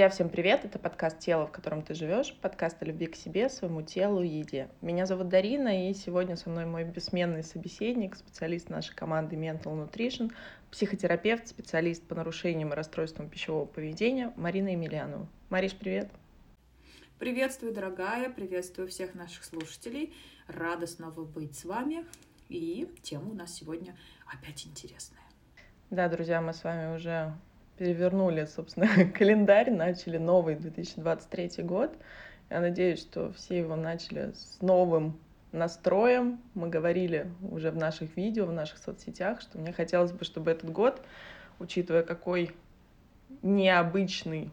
Друзья, всем привет! Это подкаст «Тело, в котором ты живешь», подкаст о любви к себе, своему телу и еде. Меня зовут Дарина, и сегодня со мной мой бессменный собеседник, специалист нашей команды Mental Nutrition, психотерапевт, специалист по нарушениям и расстройствам пищевого поведения Марина Емельянова. Мариш, привет! Приветствую, дорогая, приветствую всех наших слушателей. Рада снова быть с вами. И тема у нас сегодня опять интересная. Да, друзья, мы с вами уже перевернули, собственно, календарь, начали новый 2023 год. Я надеюсь, что все его начали с новым настроем. Мы говорили уже в наших видео, в наших соцсетях, что мне хотелось бы, чтобы этот год, учитывая какой необычный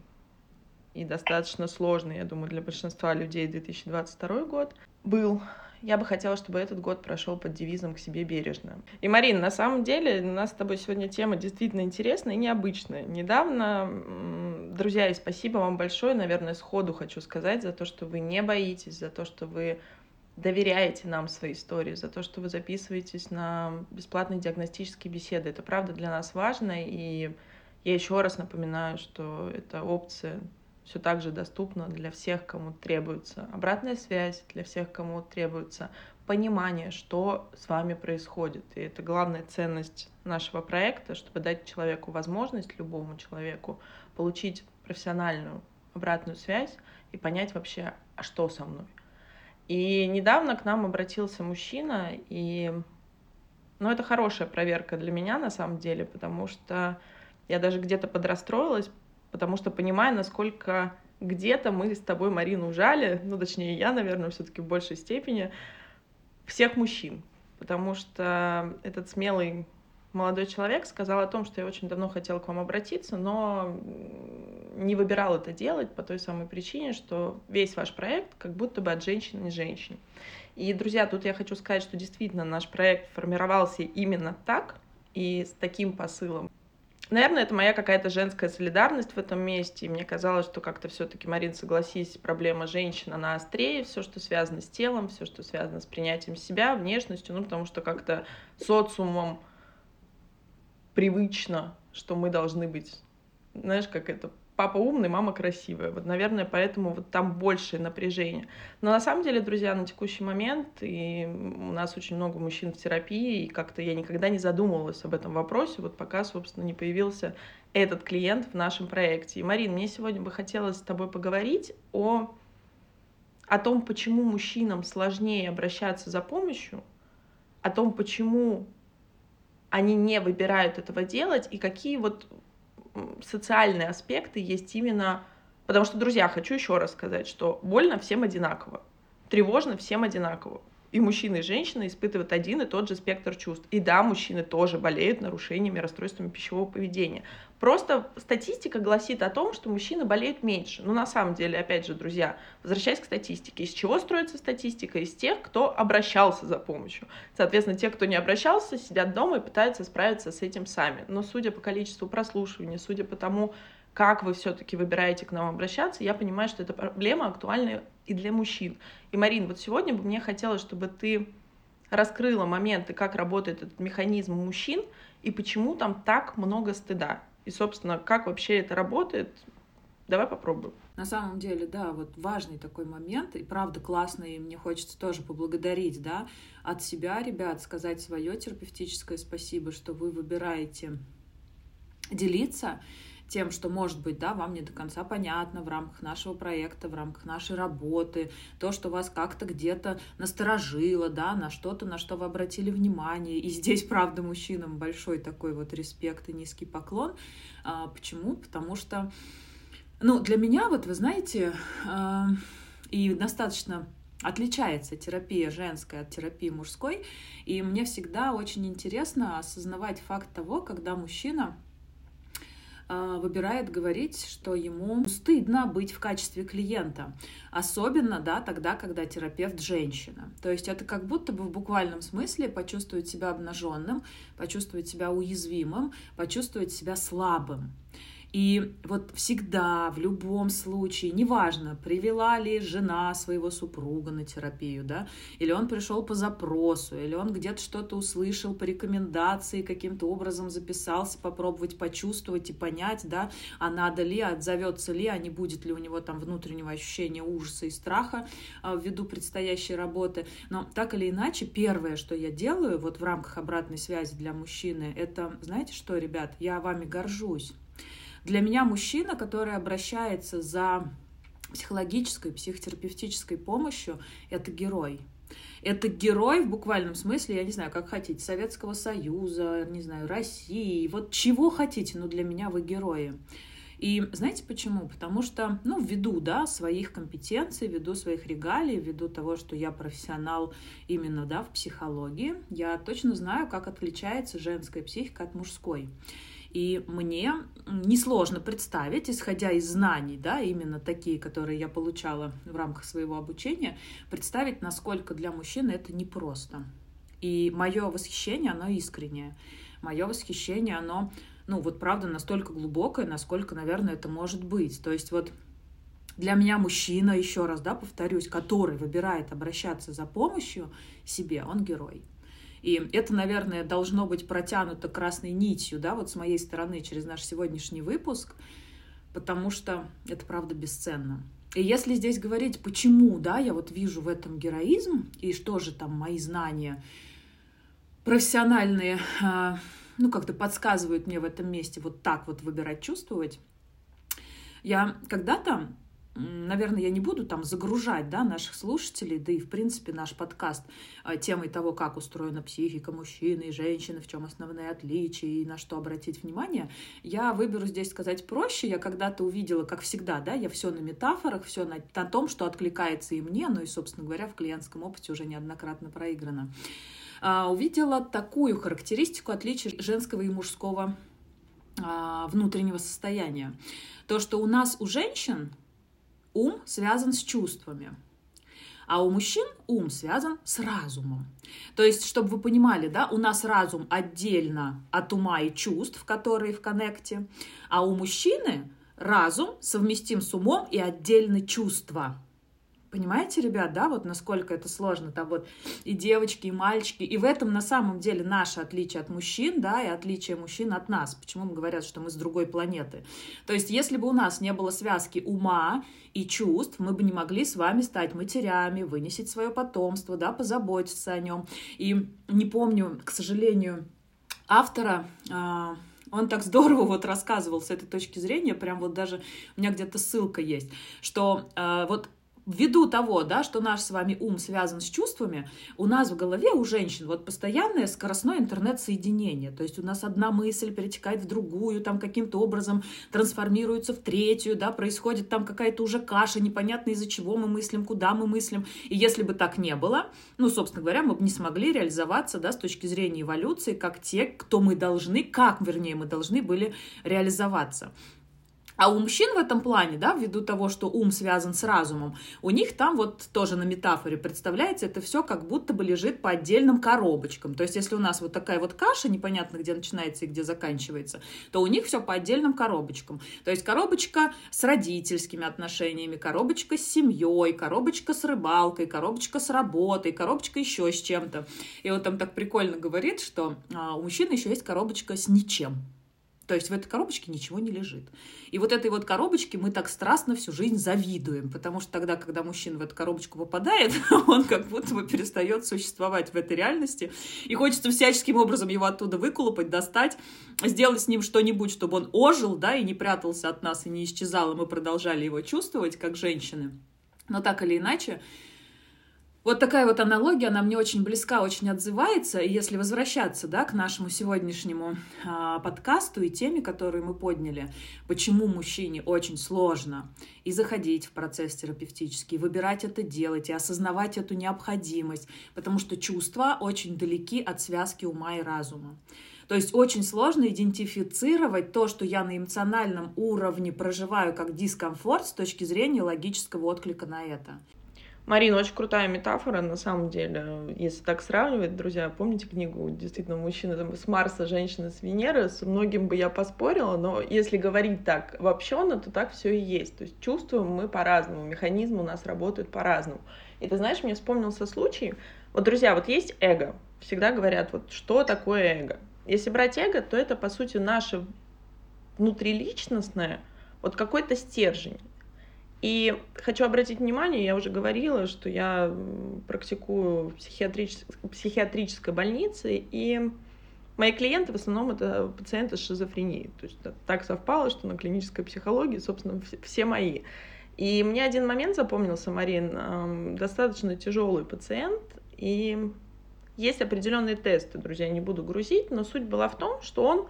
и достаточно сложный, я думаю, для большинства людей 2022 год был я бы хотела, чтобы этот год прошел под девизом «К себе бережно». И, Марин, на самом деле у нас с тобой сегодня тема действительно интересная и необычная. Недавно, друзья, и спасибо вам большое, наверное, сходу хочу сказать за то, что вы не боитесь, за то, что вы доверяете нам свои истории, за то, что вы записываетесь на бесплатные диагностические беседы. Это правда для нас важно, и я еще раз напоминаю, что эта опция все так же доступно для всех, кому требуется обратная связь, для всех, кому требуется понимание, что с вами происходит. И это главная ценность нашего проекта, чтобы дать человеку возможность, любому человеку, получить профессиональную обратную связь и понять вообще, а что со мной. И недавно к нам обратился мужчина, и ну, это хорошая проверка для меня на самом деле, потому что я даже где-то подрастроилась, потому что понимаю, насколько где-то мы с тобой Марину ужали, ну, точнее, я, наверное, все таки в большей степени, всех мужчин, потому что этот смелый молодой человек сказал о том, что я очень давно хотела к вам обратиться, но не выбирал это делать по той самой причине, что весь ваш проект как будто бы от женщины и женщине. И, друзья, тут я хочу сказать, что действительно наш проект формировался именно так и с таким посылом. Наверное, это моя какая-то женская солидарность в этом месте. И мне казалось, что как-то все-таки, Марин, согласись, проблема женщин, она острее, все, что связано с телом, все, что связано с принятием себя, внешностью, ну, потому что как-то социумом привычно, что мы должны быть, знаешь, как это папа умный, мама красивая. Вот, наверное, поэтому вот там больше напряжение. Но на самом деле, друзья, на текущий момент, и у нас очень много мужчин в терапии, и как-то я никогда не задумывалась об этом вопросе, вот пока, собственно, не появился этот клиент в нашем проекте. И, Марин, мне сегодня бы хотелось с тобой поговорить о, о том, почему мужчинам сложнее обращаться за помощью, о том, почему они не выбирают этого делать, и какие вот социальные аспекты есть именно... Потому что, друзья, хочу еще раз сказать, что больно всем одинаково, тревожно всем одинаково. И мужчины, и женщины испытывают один и тот же спектр чувств. И да, мужчины тоже болеют нарушениями, расстройствами пищевого поведения. Просто статистика гласит о том, что мужчины болеют меньше. Но на самом деле, опять же, друзья, возвращаясь к статистике, из чего строится статистика? Из тех, кто обращался за помощью. Соответственно, те, кто не обращался, сидят дома и пытаются справиться с этим сами. Но судя по количеству прослушиваний, судя по тому, как вы все-таки выбираете к нам обращаться, я понимаю, что эта проблема актуальна и для мужчин. И, Марин, вот сегодня бы мне хотелось, чтобы ты раскрыла моменты, как работает этот механизм мужчин и почему там так много стыда. И, собственно, как вообще это работает, давай попробуем. На самом деле, да, вот важный такой момент, и правда классный, и мне хочется тоже поблагодарить, да, от себя, ребят, сказать свое терапевтическое спасибо, что вы выбираете делиться тем, что, может быть, да, вам не до конца понятно в рамках нашего проекта, в рамках нашей работы, то, что вас как-то где-то насторожило, да, на что-то, на что вы обратили внимание. И здесь, правда, мужчинам большой такой вот респект и низкий поклон. А, почему? Потому что, ну, для меня, вот вы знаете, а, и достаточно отличается терапия женская от терапии мужской. И мне всегда очень интересно осознавать факт того, когда мужчина выбирает говорить, что ему стыдно быть в качестве клиента. Особенно, да, тогда, когда терапевт женщина. То есть это как будто бы в буквальном смысле почувствовать себя обнаженным, почувствовать себя уязвимым, почувствовать себя слабым. И вот всегда, в любом случае, неважно, привела ли жена своего супруга на терапию, да, или он пришел по запросу, или он где-то что-то услышал по рекомендации, каким-то образом записался, попробовать почувствовать и понять, да, а надо ли, отзовется ли, а не будет ли у него там внутреннего ощущения ужаса и страха а, ввиду предстоящей работы. Но так или иначе, первое, что я делаю вот в рамках обратной связи для мужчины, это, знаете что, ребят, я вами горжусь. Для меня мужчина, который обращается за психологической, психотерапевтической помощью, это герой. Это герой в буквальном смысле, я не знаю, как хотите, Советского Союза, не знаю, России, вот чего хотите, но для меня вы герои. И знаете почему? Потому что, ну, ввиду, да, своих компетенций, ввиду своих регалий, ввиду того, что я профессионал именно, да, в психологии, я точно знаю, как отличается женская психика от мужской. И мне несложно представить, исходя из знаний, да, именно такие, которые я получала в рамках своего обучения, представить, насколько для мужчины это непросто. И мое восхищение, оно искреннее. Мое восхищение, оно, ну вот правда, настолько глубокое, насколько, наверное, это может быть. То есть вот для меня мужчина, еще раз, да, повторюсь, который выбирает обращаться за помощью себе, он герой. И это, наверное, должно быть протянуто красной нитью, да, вот с моей стороны через наш сегодняшний выпуск, потому что это правда бесценно. И если здесь говорить, почему, да, я вот вижу в этом героизм, и что же там мои знания профессиональные, а, ну, как-то подсказывают мне в этом месте вот так вот выбирать, чувствовать, я когда-то наверное, я не буду там загружать да, наших слушателей, да и, в принципе, наш подкаст а, темой того, как устроена психика мужчины и женщины, в чем основные отличия и на что обратить внимание. Я выберу здесь сказать проще. Я когда-то увидела, как всегда, да, я все на метафорах, все на, на том, что откликается и мне, ну и, собственно говоря, в клиентском опыте уже неоднократно проиграно. А, увидела такую характеристику отличия женского и мужского а, внутреннего состояния. То, что у нас, у женщин, ум связан с чувствами. А у мужчин ум связан с разумом. То есть, чтобы вы понимали, да, у нас разум отдельно от ума и чувств, которые в коннекте, а у мужчины разум совместим с умом и отдельно чувства. Понимаете, ребят, да, вот насколько это сложно, там вот и девочки, и мальчики, и в этом на самом деле наше отличие от мужчин, да, и отличие мужчин от нас. Почему мы говорят, что мы с другой планеты? То есть, если бы у нас не было связки ума и чувств, мы бы не могли с вами стать матерями, вынесить свое потомство, да, позаботиться о нем. И не помню, к сожалению, автора, а, он так здорово вот рассказывал с этой точки зрения, прям вот даже у меня где-то ссылка есть, что э, вот ввиду того, да, что наш с вами ум связан с чувствами, у нас в голове, у женщин, вот постоянное скоростное интернет-соединение. То есть у нас одна мысль перетекает в другую, там каким-то образом трансформируется в третью, да, происходит там какая-то уже каша, непонятно из-за чего мы мыслим, куда мы мыслим. И если бы так не было, ну, собственно говоря, мы бы не смогли реализоваться, да, с точки зрения эволюции, как те, кто мы должны, как, вернее, мы должны были реализоваться. А у мужчин в этом плане, да, ввиду того, что ум связан с разумом, у них там вот тоже на метафоре представляете, это все как будто бы лежит по отдельным коробочкам. То есть, если у нас вот такая вот каша, непонятно, где начинается и где заканчивается, то у них все по отдельным коробочкам. То есть, коробочка с родительскими отношениями, коробочка с семьей, коробочка с рыбалкой, коробочка с работой, коробочка еще с чем-то. И вот там так прикольно говорит, что а, у мужчины еще есть коробочка с ничем. То есть в этой коробочке ничего не лежит. И вот этой вот коробочке мы так страстно всю жизнь завидуем, потому что тогда, когда мужчина в эту коробочку попадает, он как будто бы перестает существовать в этой реальности, и хочется всяческим образом его оттуда выколупать, достать, сделать с ним что-нибудь, чтобы он ожил, да, и не прятался от нас, и не исчезал, и мы продолжали его чувствовать, как женщины. Но так или иначе, вот такая вот аналогия, она мне очень близка, очень отзывается. И если возвращаться да, к нашему сегодняшнему а, подкасту и теме, которую мы подняли, почему мужчине очень сложно и заходить в процесс терапевтический, и выбирать это делать, и осознавать эту необходимость, потому что чувства очень далеки от связки ума и разума. То есть очень сложно идентифицировать то, что я на эмоциональном уровне проживаю как дискомфорт с точки зрения логического отклика на это. Марина, очень крутая метафора, на самом деле, если так сравнивать, друзья, помните книгу «Действительно, мужчина там, с Марса, женщина с Венеры», с многим бы я поспорила, но если говорить так обобщенно, то так все и есть. То есть чувствуем мы по-разному, механизмы у нас работают по-разному. И ты знаешь, мне вспомнился случай, вот, друзья, вот есть эго, всегда говорят, вот, что такое эго. Если брать эго, то это, по сути, наше внутриличностное, вот какой-то стержень. И хочу обратить внимание, я уже говорила, что я практикую в психиатрич... психиатрической больнице, и мои клиенты в основном это пациенты с шизофренией. То есть так совпало, что на клинической психологии, собственно, все мои. И мне один момент запомнился, Марин, достаточно тяжелый пациент, и есть определенные тесты, друзья, не буду грузить, но суть была в том, что он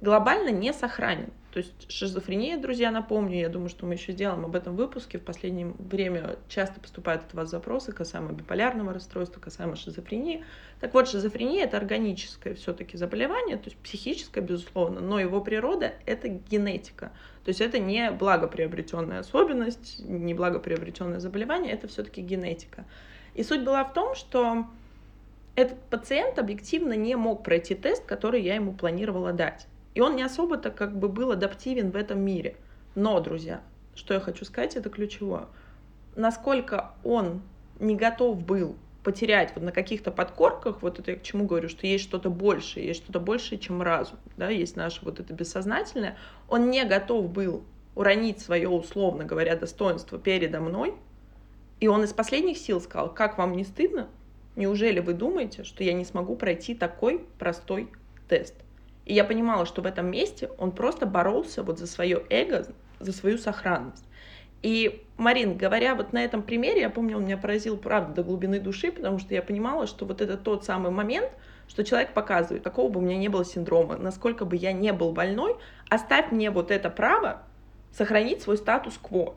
глобально не сохранен. То есть шизофрения, друзья, напомню, я думаю, что мы еще сделаем об этом выпуске. В последнее время часто поступают от вас запросы касаемо биполярного расстройства, касаемо шизофрении. Так вот, шизофрения — это органическое все-таки заболевание, то есть психическое, безусловно, но его природа — это генетика. То есть это не благоприобретенная особенность, не благоприобретенное заболевание, это все-таки генетика. И суть была в том, что этот пациент объективно не мог пройти тест, который я ему планировала дать. И он не особо-то как бы был адаптивен в этом мире. Но, друзья, что я хочу сказать, это ключевое. Насколько он не готов был потерять вот на каких-то подкорках, вот это я к чему говорю, что есть что-то большее, есть что-то большее, чем разум, да, есть наше вот это бессознательное, он не готов был уронить свое, условно говоря, достоинство передо мной, и он из последних сил сказал, как вам не стыдно? Неужели вы думаете, что я не смогу пройти такой простой тест? И я понимала, что в этом месте он просто боролся вот за свое эго, за свою сохранность. И, Марин, говоря вот на этом примере, я помню, он меня поразил, правда, до глубины души, потому что я понимала, что вот это тот самый момент, что человек показывает, какого бы у меня не было синдрома, насколько бы я не был больной, оставь мне вот это право сохранить свой статус-кво.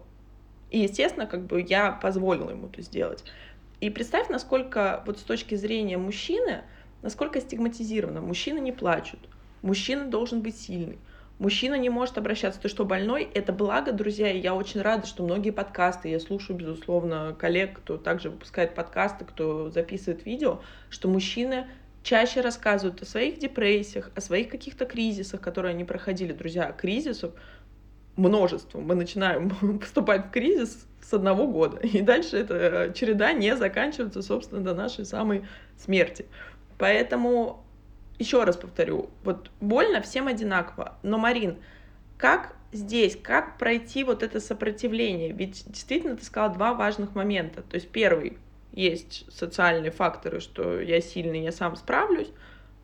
И, естественно, как бы я позволила ему это сделать. И представь, насколько вот с точки зрения мужчины, насколько стигматизировано. Мужчины не плачут, Мужчина должен быть сильный. Мужчина не может обращаться, ты что, больной? Это благо, друзья, и я очень рада, что многие подкасты, я слушаю, безусловно, коллег, кто также выпускает подкасты, кто записывает видео, что мужчины чаще рассказывают о своих депрессиях, о своих каких-то кризисах, которые они проходили. Друзья, кризисов множество. Мы начинаем поступать в кризис с одного года, и дальше эта череда не заканчивается, собственно, до нашей самой смерти. Поэтому еще раз повторю, вот больно всем одинаково, но, Марин, как здесь, как пройти вот это сопротивление? Ведь действительно ты сказала два важных момента. То есть первый, есть социальные факторы, что я сильный, я сам справлюсь.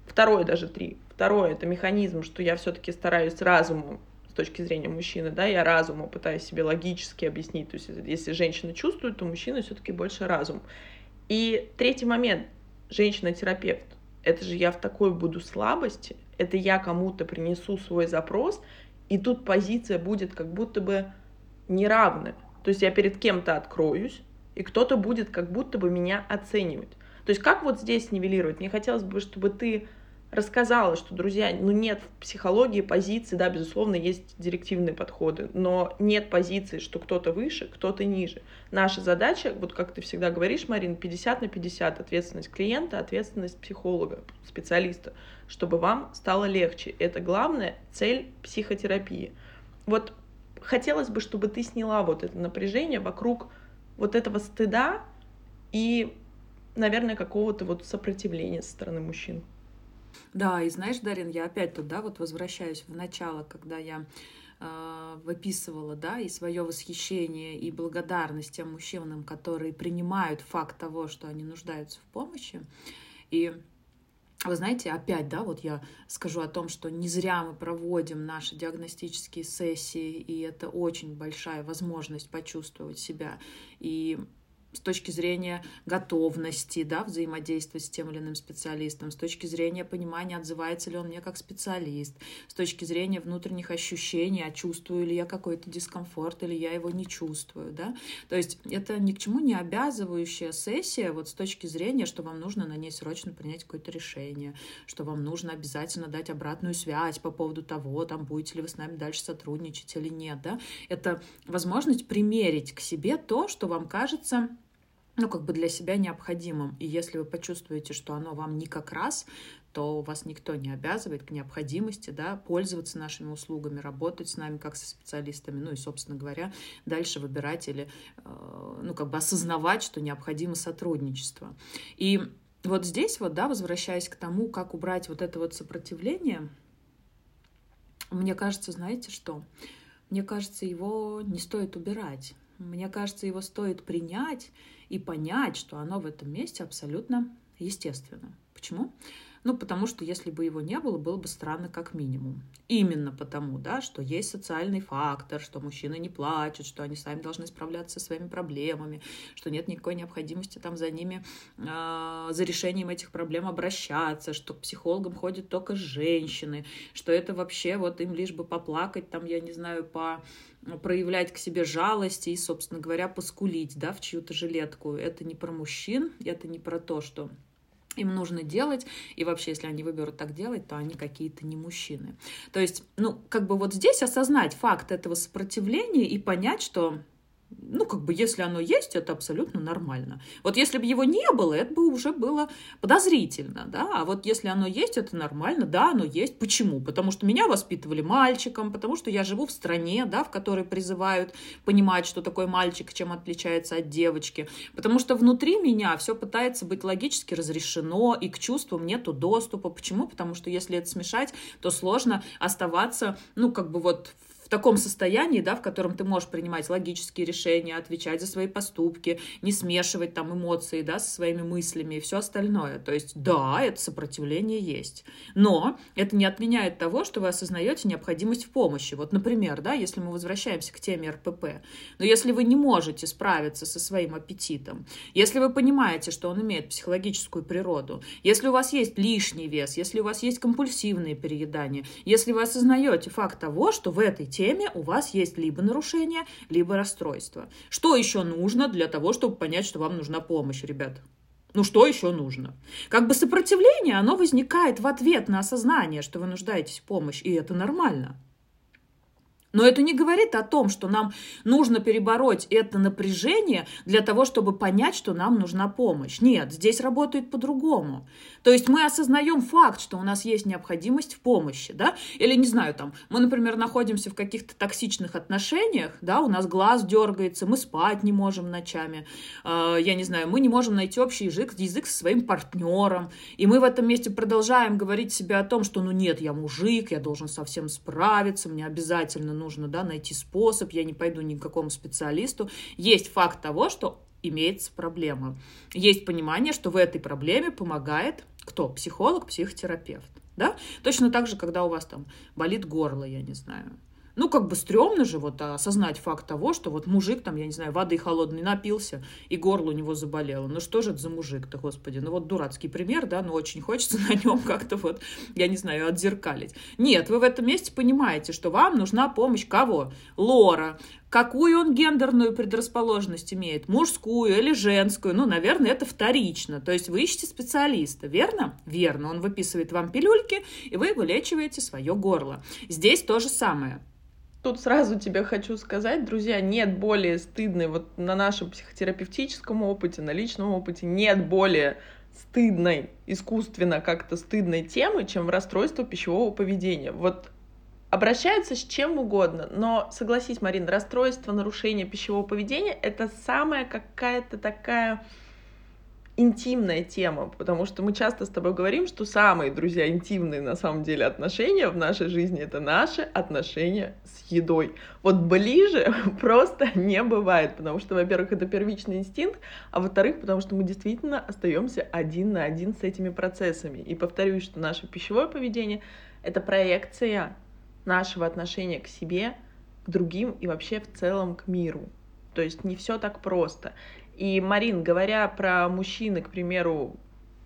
Второе, даже три. Второе, это механизм, что я все-таки стараюсь разумом с точки зрения мужчины, да, я разуму пытаюсь себе логически объяснить. То есть если женщина чувствует, то мужчина все-таки больше разум. И третий момент, женщина-терапевт это же я в такой буду слабости, это я кому-то принесу свой запрос, и тут позиция будет как будто бы неравная. То есть я перед кем-то откроюсь, и кто-то будет как будто бы меня оценивать. То есть как вот здесь нивелировать? Мне хотелось бы, чтобы ты рассказала, что, друзья, ну нет в психологии позиции, да, безусловно, есть директивные подходы, но нет позиции, что кто-то выше, кто-то ниже. Наша задача, вот как ты всегда говоришь, Марин, 50 на 50, ответственность клиента, ответственность психолога, специалиста, чтобы вам стало легче. Это главная цель психотерапии. Вот хотелось бы, чтобы ты сняла вот это напряжение вокруг вот этого стыда и, наверное, какого-то вот сопротивления со стороны мужчин. Да, и знаешь, Дарин, я опять туда вот возвращаюсь в начало, когда я э, выписывала, да, и свое восхищение и благодарность тем мужчинам, которые принимают факт того, что они нуждаются в помощи. И вы знаете, опять, да, вот я скажу о том, что не зря мы проводим наши диагностические сессии, и это очень большая возможность почувствовать себя. И с точки зрения готовности да, взаимодействовать с тем или иным специалистом, с точки зрения понимания, отзывается ли он мне как специалист, с точки зрения внутренних ощущений, а чувствую ли я какой-то дискомфорт или я его не чувствую. Да? То есть это ни к чему не обязывающая сессия вот с точки зрения, что вам нужно на ней срочно принять какое-то решение, что вам нужно обязательно дать обратную связь по поводу того, там будете ли вы с нами дальше сотрудничать или нет. Да? Это возможность примерить к себе то, что вам кажется ну, как бы для себя необходимым. И если вы почувствуете, что оно вам не как раз, то вас никто не обязывает к необходимости да, пользоваться нашими услугами, работать с нами как со специалистами, ну и, собственно говоря, дальше выбирать или, э, ну, как бы осознавать, что необходимо сотрудничество. И вот здесь вот, да, возвращаясь к тому, как убрать вот это вот сопротивление, мне кажется, знаете что? Мне кажется, его не стоит убирать. Мне кажется, его стоит принять и понять, что оно в этом месте абсолютно естественно. Почему? Ну, потому что если бы его не было, было бы странно как минимум. Именно потому, да, что есть социальный фактор, что мужчины не плачут, что они сами должны справляться со своими проблемами, что нет никакой необходимости там за ними, э, за решением этих проблем обращаться, что к психологам ходят только женщины, что это вообще вот им лишь бы поплакать, там, я не знаю, по проявлять к себе жалость и, собственно говоря, поскулить, да, в чью-то жилетку. Это не про мужчин, это не про то, что им нужно делать, и вообще, если они выберут так делать, то они какие-то не мужчины. То есть, ну, как бы вот здесь осознать факт этого сопротивления и понять, что ну, как бы, если оно есть, это абсолютно нормально. Вот если бы его не было, это бы уже было подозрительно, да, а вот если оно есть, это нормально, да, оно есть. Почему? Потому что меня воспитывали мальчиком, потому что я живу в стране, да, в которой призывают понимать, что такое мальчик, чем отличается от девочки, потому что внутри меня все пытается быть логически разрешено, и к чувствам нету доступа. Почему? Потому что если это смешать, то сложно оставаться, ну, как бы вот в таком состоянии, да, в котором ты можешь принимать логические решения, отвечать за свои поступки, не смешивать там эмоции, да, со своими мыслями и все остальное. То есть, да, это сопротивление есть. Но это не отменяет того, что вы осознаете необходимость в помощи. Вот, например, да, если мы возвращаемся к теме РПП, но если вы не можете справиться со своим аппетитом, если вы понимаете, что он имеет психологическую природу, если у вас есть лишний вес, если у вас есть компульсивные переедания, если вы осознаете факт того, что в этой теме у вас есть либо нарушение, либо расстройство. Что еще нужно для того, чтобы понять, что вам нужна помощь, ребята? Ну что еще нужно? Как бы сопротивление, оно возникает в ответ на осознание, что вы нуждаетесь в помощи, и это нормально. Но это не говорит о том, что нам нужно перебороть это напряжение для того, чтобы понять, что нам нужна помощь. Нет, здесь работает по-другому. То есть мы осознаем факт, что у нас есть необходимость в помощи, да, или, не знаю, там, мы, например, находимся в каких-то токсичных отношениях, да, у нас глаз дергается, мы спать не можем ночами, э, я не знаю, мы не можем найти общий язык, язык со своим партнером, и мы в этом месте продолжаем говорить себе о том, что, ну нет, я мужик, я должен совсем справиться, мне обязательно нужно да, найти способ, я не пойду ни к какому специалисту. Есть факт того, что имеется проблема. Есть понимание, что в этой проблеме помогает кто? Психолог, психотерапевт. Да? Точно так же, когда у вас там болит горло, я не знаю, ну, как бы стрёмно же вот осознать факт того, что вот мужик там, я не знаю, воды холодной напился, и горло у него заболело. Ну, что же это за мужик-то, господи? Ну, вот дурацкий пример, да, но очень хочется на нем как-то вот, я не знаю, отзеркалить. Нет, вы в этом месте понимаете, что вам нужна помощь кого? Лора, Какую он гендерную предрасположенность имеет? Мужскую или женскую? Ну, наверное, это вторично. То есть вы ищете специалиста, верно? Верно. Он выписывает вам пилюльки, и вы вылечиваете свое горло. Здесь то же самое. Тут сразу тебе хочу сказать, друзья, нет более стыдной, вот на нашем психотерапевтическом опыте, на личном опыте, нет более стыдной, искусственно как-то стыдной темы, чем расстройство пищевого поведения. Вот обращаются с чем угодно, но согласись, Марин, расстройство, нарушение пищевого поведения — это самая какая-то такая интимная тема, потому что мы часто с тобой говорим, что самые, друзья, интимные на самом деле отношения в нашей жизни — это наши отношения с едой. Вот ближе просто не бывает, потому что, во-первых, это первичный инстинкт, а во-вторых, потому что мы действительно остаемся один на один с этими процессами. И повторюсь, что наше пищевое поведение — это проекция нашего отношения к себе, к другим и вообще в целом к миру. То есть не все так просто. И, Марин, говоря про мужчины, к примеру,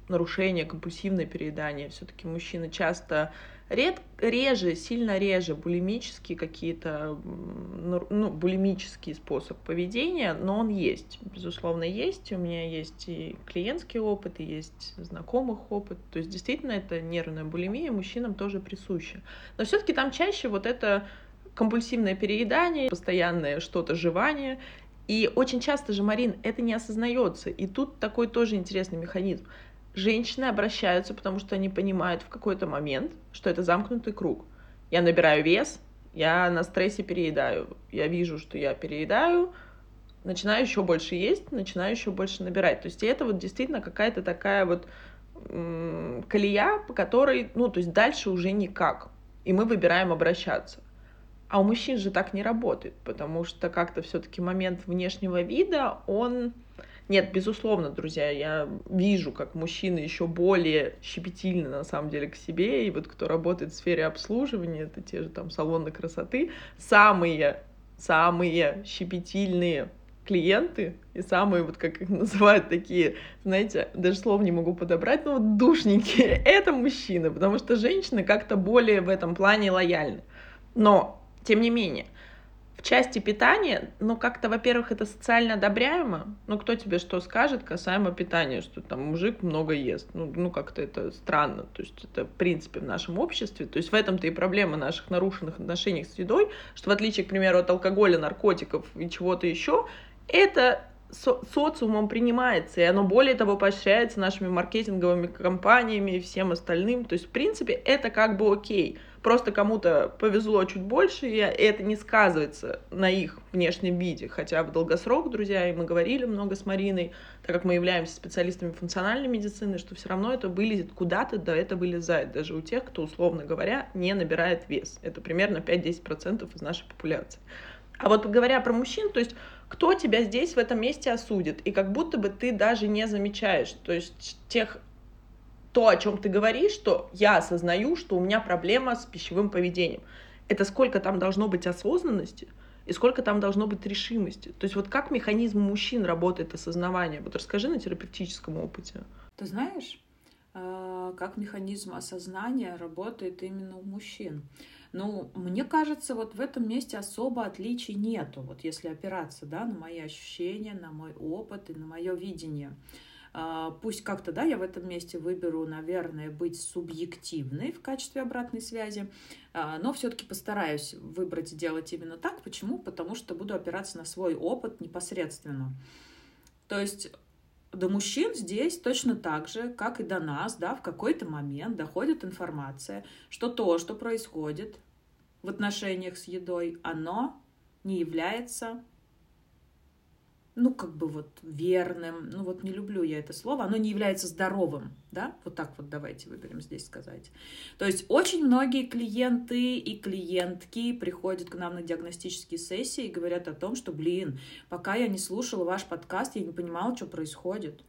нарушение, компульсивное переедание, все-таки мужчины часто ред, реже, сильно реже булимические какие-то, ну, булимический способ поведения, но он есть, безусловно, есть. У меня есть и клиентский опыт, и есть знакомых опыт. То есть действительно это нервная булимия мужчинам тоже присуща. Но все-таки там чаще вот это компульсивное переедание, постоянное что-то жевание, И очень часто же, Марин, это не осознается. И тут такой тоже интересный механизм. Женщины обращаются, потому что они понимают в какой-то момент, что это замкнутый круг. Я набираю вес, я на стрессе переедаю. Я вижу, что я переедаю, начинаю еще больше есть, начинаю еще больше набирать. То есть это вот действительно какая-то такая вот колея, по которой, ну, то есть дальше уже никак. И мы выбираем обращаться. А у мужчин же так не работает, потому что как-то все-таки момент внешнего вида, он... Нет, безусловно, друзья, я вижу, как мужчины еще более щепетильны на самом деле к себе, и вот кто работает в сфере обслуживания, это те же там салоны красоты, самые, самые щепетильные клиенты и самые, вот как их называют, такие, знаете, даже слов не могу подобрать, но вот душники, это мужчины, потому что женщины как-то более в этом плане лояльны. Но тем не менее, в части питания, ну, как-то, во-первых, это социально одобряемо. Ну, кто тебе что скажет касаемо питания, что там мужик много ест. Ну, ну как-то это странно. То есть это, в принципе, в нашем обществе. То есть в этом-то и проблема наших нарушенных отношений с едой, что в отличие, к примеру, от алкоголя, наркотиков и чего-то еще, это со социумом принимается, и оно более того поощряется нашими маркетинговыми компаниями и всем остальным. То есть, в принципе, это как бы окей. Просто кому-то повезло чуть больше, и это не сказывается на их внешнем виде. Хотя в долгосрок, друзья, и мы говорили много с Мариной, так как мы являемся специалистами функциональной медицины, что все равно это вылезет куда-то, да это вылезает даже у тех, кто, условно говоря, не набирает вес. Это примерно 5-10% из нашей популяции. А вот говоря про мужчин, то есть кто тебя здесь в этом месте осудит? И как будто бы ты даже не замечаешь, то есть тех то, о чем ты говоришь, что я осознаю, что у меня проблема с пищевым поведением. Это сколько там должно быть осознанности и сколько там должно быть решимости. То есть вот как механизм мужчин работает осознавание? Вот расскажи на терапевтическом опыте. Ты знаешь, а, как механизм осознания работает именно у мужчин. Ну, мне кажется, вот в этом месте особо отличий нету, вот если опираться, да, на мои ощущения, на мой опыт и на мое видение. А, пусть как-то, да, я в этом месте выберу, наверное, быть субъективной в качестве обратной связи, а, но все-таки постараюсь выбрать делать именно так. Почему? Потому что буду опираться на свой опыт непосредственно. То есть до мужчин здесь точно так же, как и до нас, да, в какой-то момент доходит информация, что то, что происходит в отношениях с едой, оно не является ну, как бы вот верным, ну вот не люблю я это слово, оно не является здоровым, да, вот так вот давайте выберем здесь сказать. То есть очень многие клиенты и клиентки приходят к нам на диагностические сессии и говорят о том, что, блин, пока я не слушала ваш подкаст, я не понимала, что происходит.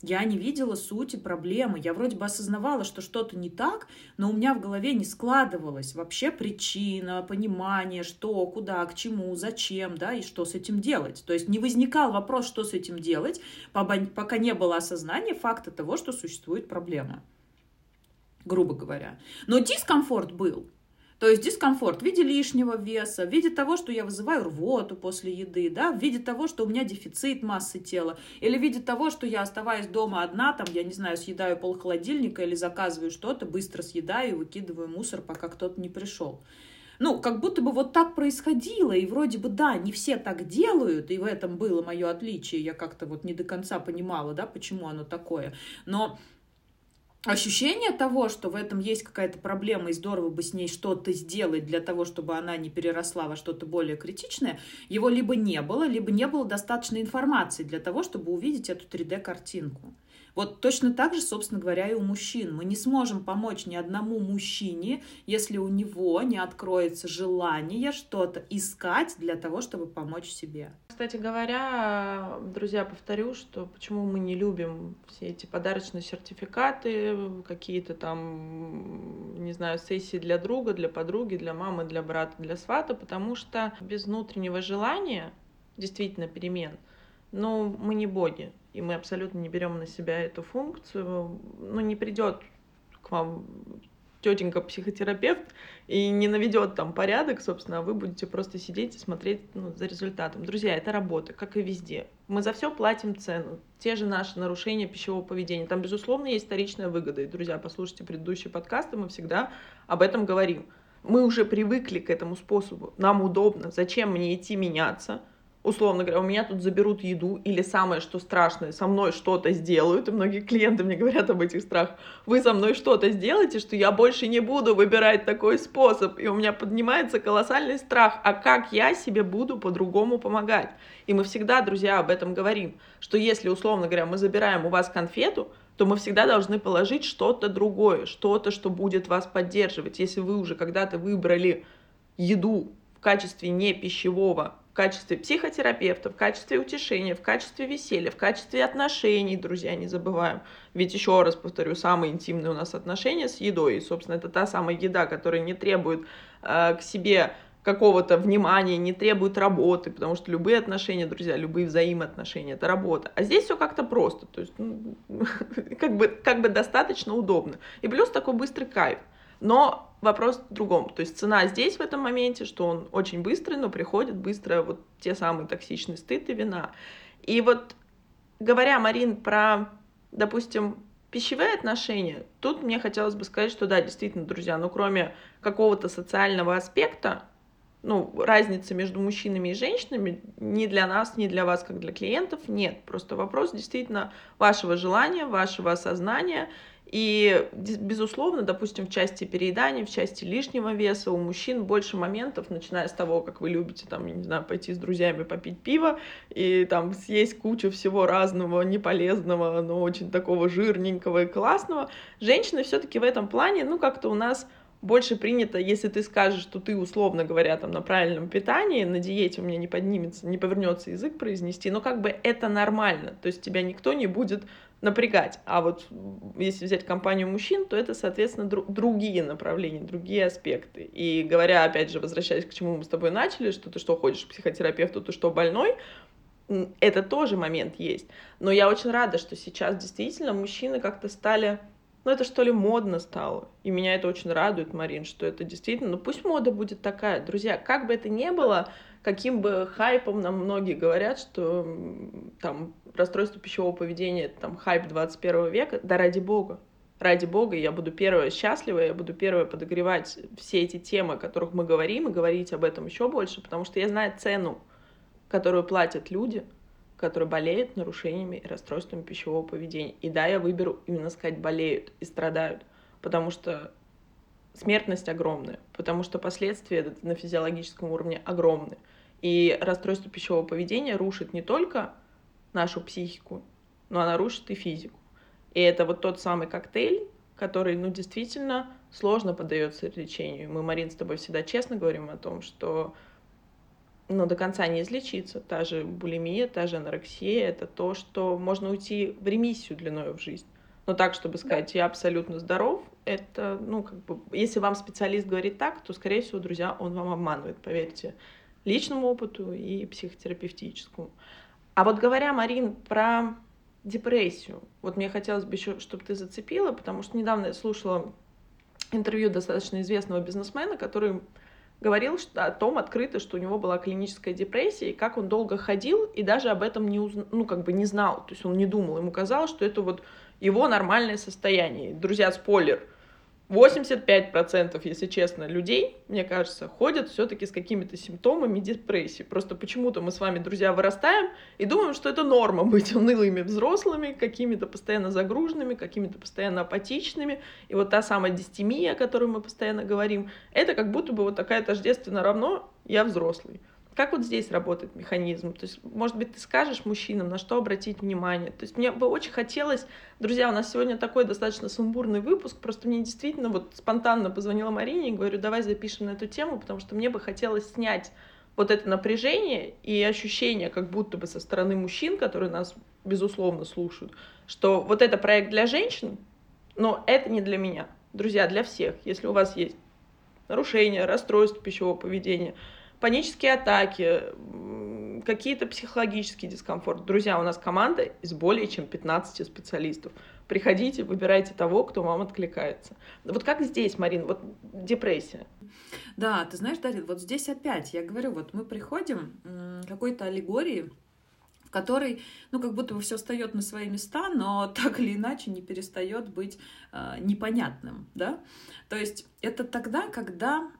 Я не видела сути проблемы. Я вроде бы осознавала, что что-то не так, но у меня в голове не складывалось вообще причина, понимание, что, куда, к чему, зачем, да, и что с этим делать. То есть не возникал вопрос, что с этим делать, пока не было осознания факта того, что существует проблема. Грубо говоря. Но дискомфорт был. То есть дискомфорт в виде лишнего веса, в виде того, что я вызываю рвоту после еды, да, в виде того, что у меня дефицит массы тела, или в виде того, что я оставаясь дома одна, там, я не знаю, съедаю пол холодильника или заказываю что-то, быстро съедаю и выкидываю мусор, пока кто-то не пришел. Ну, как будто бы вот так происходило, и вроде бы, да, не все так делают, и в этом было мое отличие, я как-то вот не до конца понимала, да, почему оно такое, но ощущение того, что в этом есть какая-то проблема, и здорово бы с ней что-то сделать для того, чтобы она не переросла во что-то более критичное, его либо не было, либо не было достаточной информации для того, чтобы увидеть эту 3D-картинку. Вот точно так же, собственно говоря, и у мужчин. Мы не сможем помочь ни одному мужчине, если у него не откроется желание что-то искать для того, чтобы помочь себе. Кстати говоря, друзья, повторю, что почему мы не любим все эти подарочные сертификаты, какие-то там, не знаю, сессии для друга, для подруги, для мамы, для брата, для свата, потому что без внутреннего желания действительно перемен, ну, мы не боги и мы абсолютно не берем на себя эту функцию, ну, не придет к вам тетенька-психотерапевт и не наведет там порядок, собственно, а вы будете просто сидеть и смотреть ну, за результатом. Друзья, это работа, как и везде. Мы за все платим цену. Те же наши нарушения пищевого поведения. Там, безусловно, есть вторичная выгода. И, друзья, послушайте предыдущие подкасты, мы всегда об этом говорим. Мы уже привыкли к этому способу. Нам удобно. Зачем мне идти меняться? Условно говоря, у меня тут заберут еду, или самое, что страшное, со мной что-то сделают, и многие клиенты мне говорят об этих страхах, вы со мной что-то сделаете, что я больше не буду выбирать такой способ, и у меня поднимается колоссальный страх, а как я себе буду по-другому помогать? И мы всегда, друзья, об этом говорим, что если, условно говоря, мы забираем у вас конфету, то мы всегда должны положить что-то другое, что-то, что будет вас поддерживать. Если вы уже когда-то выбрали еду в качестве не пищевого качестве психотерапевта, в качестве утешения, в качестве веселья, в качестве отношений, друзья, не забываем. Ведь еще раз повторю, самые интимные у нас отношения с едой. И, собственно, это та самая еда, которая не требует э, к себе какого-то внимания, не требует работы, потому что любые отношения, друзья, любые взаимоотношения — это работа. А здесь все как-то просто, то есть ну, как, бы, как бы достаточно удобно. И плюс такой быстрый кайф. Но вопрос в другом. То есть цена здесь в этом моменте, что он очень быстрый, но приходит быстро вот те самые токсичные стыд и вина. И вот говоря, Марин, про, допустим, пищевые отношения, тут мне хотелось бы сказать, что да, действительно, друзья, ну кроме какого-то социального аспекта, ну, разницы между мужчинами и женщинами ни для нас, ни для вас, как для клиентов, нет. Просто вопрос действительно вашего желания, вашего осознания и, безусловно, допустим, в части переедания, в части лишнего веса у мужчин больше моментов, начиная с того, как вы любите, там, я не знаю, пойти с друзьями попить пиво и там съесть кучу всего разного, неполезного, но очень такого жирненького и классного. Женщины все таки в этом плане, ну, как-то у нас больше принято, если ты скажешь, что ты, условно говоря, там на правильном питании, на диете у меня не поднимется, не повернется язык произнести, но как бы это нормально, то есть тебя никто не будет напрягать. А вот если взять компанию мужчин, то это, соответственно, дру- другие направления, другие аспекты. И говоря, опять же, возвращаясь к чему мы с тобой начали, что ты что ходишь к психотерапевту, ты что больной, это тоже момент есть. Но я очень рада, что сейчас действительно мужчины как-то стали ну, это что ли модно стало. И меня это очень радует, Марин, что это действительно, ну, пусть мода будет такая. Друзья, как бы это ни было, каким бы хайпом нам многие говорят, что там расстройство пищевого поведения, это там хайп 21 века, да ради бога, ради бога, я буду первая счастлива, я буду первая подогревать все эти темы, о которых мы говорим, и говорить об этом еще больше, потому что я знаю цену, которую платят люди, которые болеют нарушениями и расстройствами пищевого поведения. И да, я выберу именно сказать болеют и страдают, потому что смертность огромная, потому что последствия на физиологическом уровне огромны. И расстройство пищевого поведения рушит не только нашу психику, но она рушит и физику. И это вот тот самый коктейль, который, ну, действительно сложно поддается лечению. Мы, Марин, с тобой всегда честно говорим о том, что ну, до конца не излечиться. Та же булимия, та же анорексия — это то, что можно уйти в ремиссию длиной в жизнь. Но так, чтобы сказать, я абсолютно здоров, это, ну, как бы, если вам специалист говорит так, то, скорее всего, друзья, он вам обманывает, поверьте, личному опыту и психотерапевтическому. А вот говоря, Марин, про депрессию, вот мне хотелось бы еще, чтобы ты зацепила, потому что недавно я слушала интервью достаточно известного бизнесмена, который говорил что, о том открыто, что у него была клиническая депрессия, и как он долго ходил, и даже об этом не, узна... ну, как бы не знал, то есть он не думал, ему казалось, что это вот его нормальное состояние. Друзья, спойлер — 85%, если честно, людей, мне кажется, ходят все-таки с какими-то симптомами депрессии. Просто почему-то мы с вами, друзья, вырастаем и думаем, что это норма быть унылыми взрослыми, какими-то постоянно загруженными, какими-то постоянно апатичными. И вот та самая дистемия, о которой мы постоянно говорим, это как будто бы вот такая тождественно равно «я взрослый». Как вот здесь работает механизм? То есть, может быть, ты скажешь мужчинам, на что обратить внимание? То есть мне бы очень хотелось, друзья, у нас сегодня такой достаточно сумбурный выпуск, просто мне действительно вот спонтанно позвонила Марине и говорю, давай запишем на эту тему, потому что мне бы хотелось снять вот это напряжение и ощущение, как будто бы со стороны мужчин, которые нас, безусловно, слушают, что вот это проект для женщин, но это не для меня. Друзья, для всех. Если у вас есть нарушения, расстройство пищевого поведения, панические атаки, какие-то психологические дискомфорты. Друзья, у нас команда из более чем 15 специалистов. Приходите, выбирайте того, кто вам откликается. Вот как здесь, Марин, вот депрессия? Да, ты знаешь, Дарья, вот здесь опять, я говорю, вот мы приходим к какой-то аллегории, в которой, ну, как будто бы все встает на свои места, но так или иначе не перестает быть э, непонятным, да. То есть это тогда, когда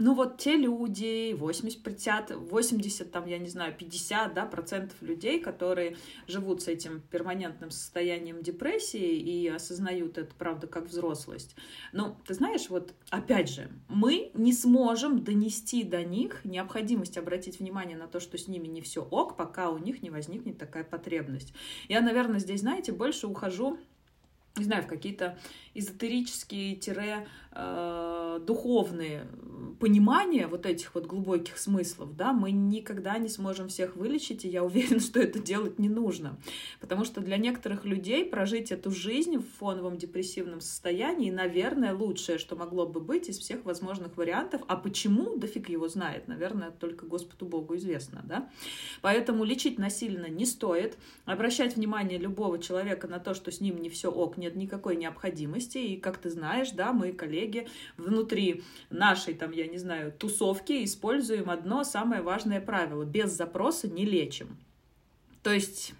ну вот те люди, 80, 50, 80, там, я не знаю, 50, да, процентов людей, которые живут с этим перманентным состоянием депрессии и осознают это, правда, как взрослость. Но, ты знаешь, вот, опять же, мы не сможем донести до них необходимость обратить внимание на то, что с ними не все ок, пока у них не возникнет такая потребность. Я, наверное, здесь, знаете, больше ухожу не знаю, в какие-то эзотерические тире э, духовные понимания вот этих вот глубоких смыслов, да, мы никогда не сможем всех вылечить, и я уверена, что это делать не нужно. Потому что для некоторых людей прожить эту жизнь в фоновом депрессивном состоянии, наверное, лучшее, что могло бы быть из всех возможных вариантов. А почему? Да фиг его знает. Наверное, только Господу Богу известно, да. Поэтому лечить насильно не стоит. Обращать внимание любого человека на то, что с ним не все ок, нет никакой необходимости. И, как ты знаешь, да, мы, коллеги, внутри нашей, там, я не знаю, тусовки используем одно самое важное правило. Без запроса не лечим. То есть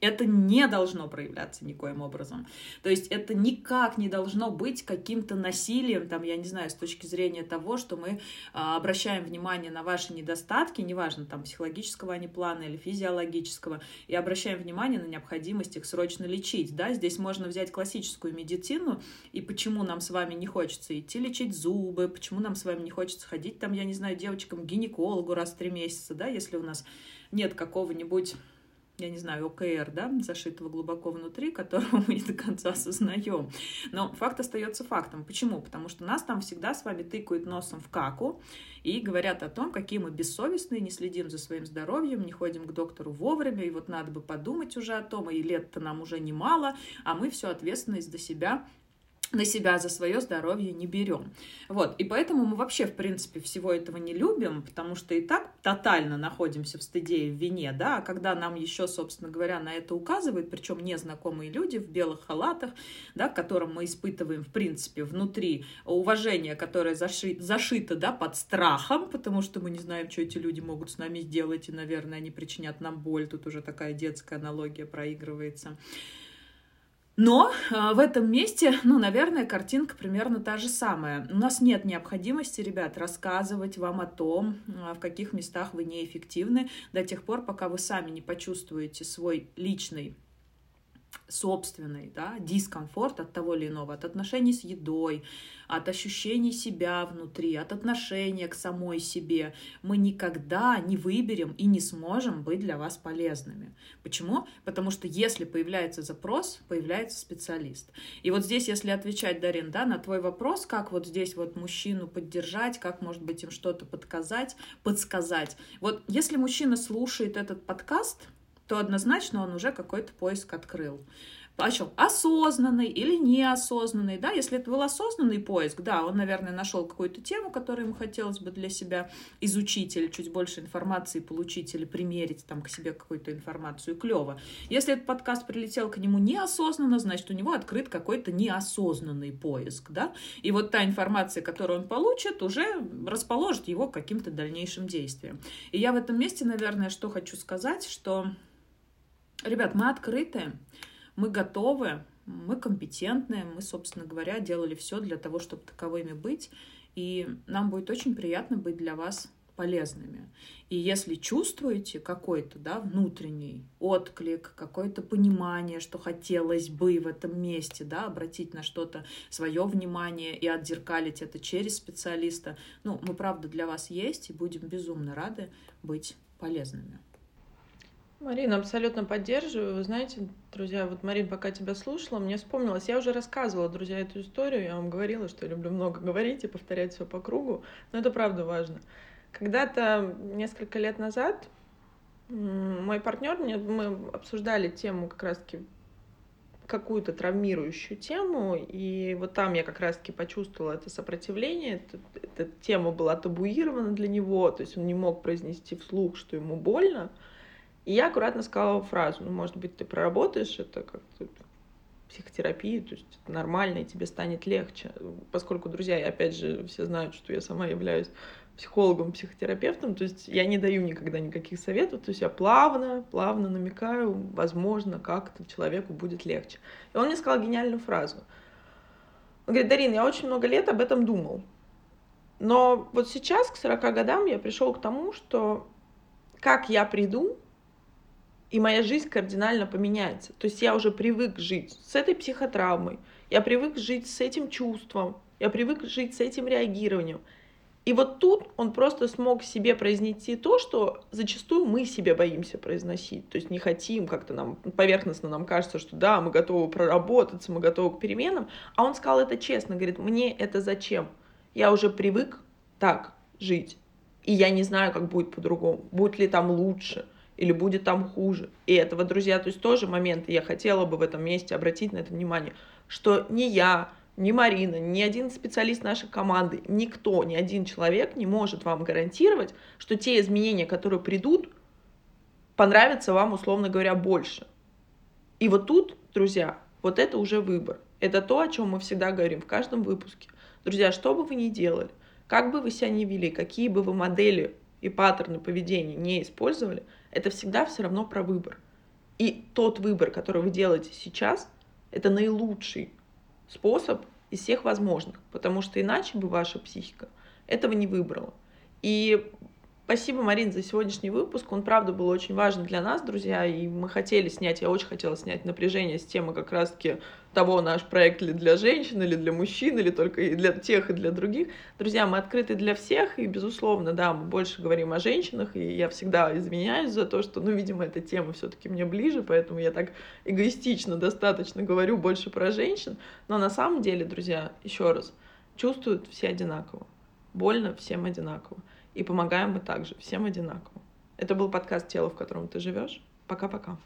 это не должно проявляться никоим образом. То есть это никак не должно быть каким-то насилием, там, я не знаю, с точки зрения того, что мы а, обращаем внимание на ваши недостатки, неважно, там, психологического они плана или физиологического, и обращаем внимание на необходимость их срочно лечить, да, здесь можно взять классическую медицину, и почему нам с вами не хочется идти лечить зубы, почему нам с вами не хочется ходить, там, я не знаю, девочкам гинекологу раз в три месяца, да, если у нас нет какого-нибудь я не знаю, ОКР, да, зашитого глубоко внутри, которого мы не до конца осознаем. Но факт остается фактом. Почему? Потому что нас там всегда с вами тыкают носом в каку и говорят о том, какие мы бессовестные, не следим за своим здоровьем, не ходим к доктору вовремя, и вот надо бы подумать уже о том, и лет-то нам уже немало, а мы всю ответственность за себя на себя за свое здоровье не берем. Вот, и поэтому мы вообще, в принципе, всего этого не любим, потому что и так тотально находимся в стыде и в вине, да, а когда нам еще, собственно говоря, на это указывают, причем незнакомые люди в белых халатах, да, к которым мы испытываем, в принципе, внутри уважение, которое заши, зашито, да, под страхом, потому что мы не знаем, что эти люди могут с нами сделать, и, наверное, они причинят нам боль, тут уже такая детская аналогия проигрывается. Но э, в этом месте, ну, наверное, картинка примерно та же самая. У нас нет необходимости, ребят, рассказывать вам о том, э, в каких местах вы неэффективны, до тех пор, пока вы сами не почувствуете свой личный собственный да, дискомфорт от того или иного, от отношений с едой, от ощущений себя внутри, от отношения к самой себе, мы никогда не выберем и не сможем быть для вас полезными. Почему? Потому что если появляется запрос, появляется специалист. И вот здесь, если отвечать, Дарин, да, на твой вопрос, как вот здесь вот мужчину поддержать, как, может быть, им что-то подсказать, подсказать. Вот если мужчина слушает этот подкаст, то однозначно он уже какой-то поиск открыл. Причем осознанный или неосознанный, да, если это был осознанный поиск, да, он, наверное, нашел какую-то тему, которую ему хотелось бы для себя изучить или чуть больше информации получить или примерить там к себе какую-то информацию, клево. Если этот подкаст прилетел к нему неосознанно, значит, у него открыт какой-то неосознанный поиск, да, и вот та информация, которую он получит, уже расположит его к каким-то дальнейшим действиям. И я в этом месте, наверное, что хочу сказать, что Ребят, мы открыты, мы готовы, мы компетентны, мы, собственно говоря, делали все для того, чтобы таковыми быть, и нам будет очень приятно быть для вас полезными. И если чувствуете какой-то да, внутренний отклик, какое-то понимание, что хотелось бы в этом месте да, обратить на что-то свое внимание и отзеркалить это через специалиста, ну, мы правда для вас есть и будем безумно рады быть полезными. Марина, абсолютно поддерживаю. Вы знаете, друзья, вот, Марин, пока тебя слушала, мне вспомнилось, я уже рассказывала, друзья, эту историю, я вам говорила, что я люблю много говорить и повторять все по кругу, но это правда важно. Когда-то, несколько лет назад, мой партнер, мы обсуждали тему как раз-таки какую-то травмирующую тему, и вот там я как раз-таки почувствовала это сопротивление, это, эта тема была табуирована для него, то есть он не мог произнести вслух, что ему больно, и я аккуратно сказала фразу, ну, может быть, ты проработаешь это как-то психотерапию, то есть это нормально, и тебе станет легче. Поскольку, друзья, опять же, все знают, что я сама являюсь психологом, психотерапевтом, то есть я не даю никогда никаких советов, то есть я плавно, плавно намекаю, возможно, как-то человеку будет легче. И он мне сказал гениальную фразу. Он говорит, Дарин, я очень много лет об этом думал. Но вот сейчас, к 40 годам, я пришел к тому, что как я приду, и моя жизнь кардинально поменяется. То есть я уже привык жить с этой психотравмой, я привык жить с этим чувством, я привык жить с этим реагированием. И вот тут он просто смог себе произнести то, что зачастую мы себе боимся произносить. То есть не хотим, как-то нам поверхностно нам кажется, что да, мы готовы проработаться, мы готовы к переменам. А он сказал это честно, говорит, мне это зачем? Я уже привык так жить. И я не знаю, как будет по-другому. Будет ли там лучше или будет там хуже. И этого, друзья, то есть тоже момент, я хотела бы в этом месте обратить на это внимание, что не я, ни Марина, ни один специалист нашей команды, никто, ни один человек не может вам гарантировать, что те изменения, которые придут, понравятся вам, условно говоря, больше. И вот тут, друзья, вот это уже выбор. Это то, о чем мы всегда говорим в каждом выпуске. Друзья, что бы вы ни делали, как бы вы себя ни вели, какие бы вы модели и паттерны поведения не использовали, это всегда все равно про выбор. И тот выбор, который вы делаете сейчас, это наилучший способ из всех возможных, потому что иначе бы ваша психика этого не выбрала. И Спасибо, Марин, за сегодняшний выпуск. Он, правда, был очень важен для нас, друзья, и мы хотели снять, я очень хотела снять напряжение с темы как раз-таки того, наш проект ли для женщин, или для мужчин, или только и для тех, и для других. Друзья, мы открыты для всех, и, безусловно, да, мы больше говорим о женщинах, и я всегда извиняюсь за то, что, ну, видимо, эта тема все таки мне ближе, поэтому я так эгоистично достаточно говорю больше про женщин. Но на самом деле, друзья, еще раз, чувствуют все одинаково. Больно всем одинаково. И помогаем мы также, всем одинаково. Это был подкаст «Тело, в котором ты живешь». Пока-пока.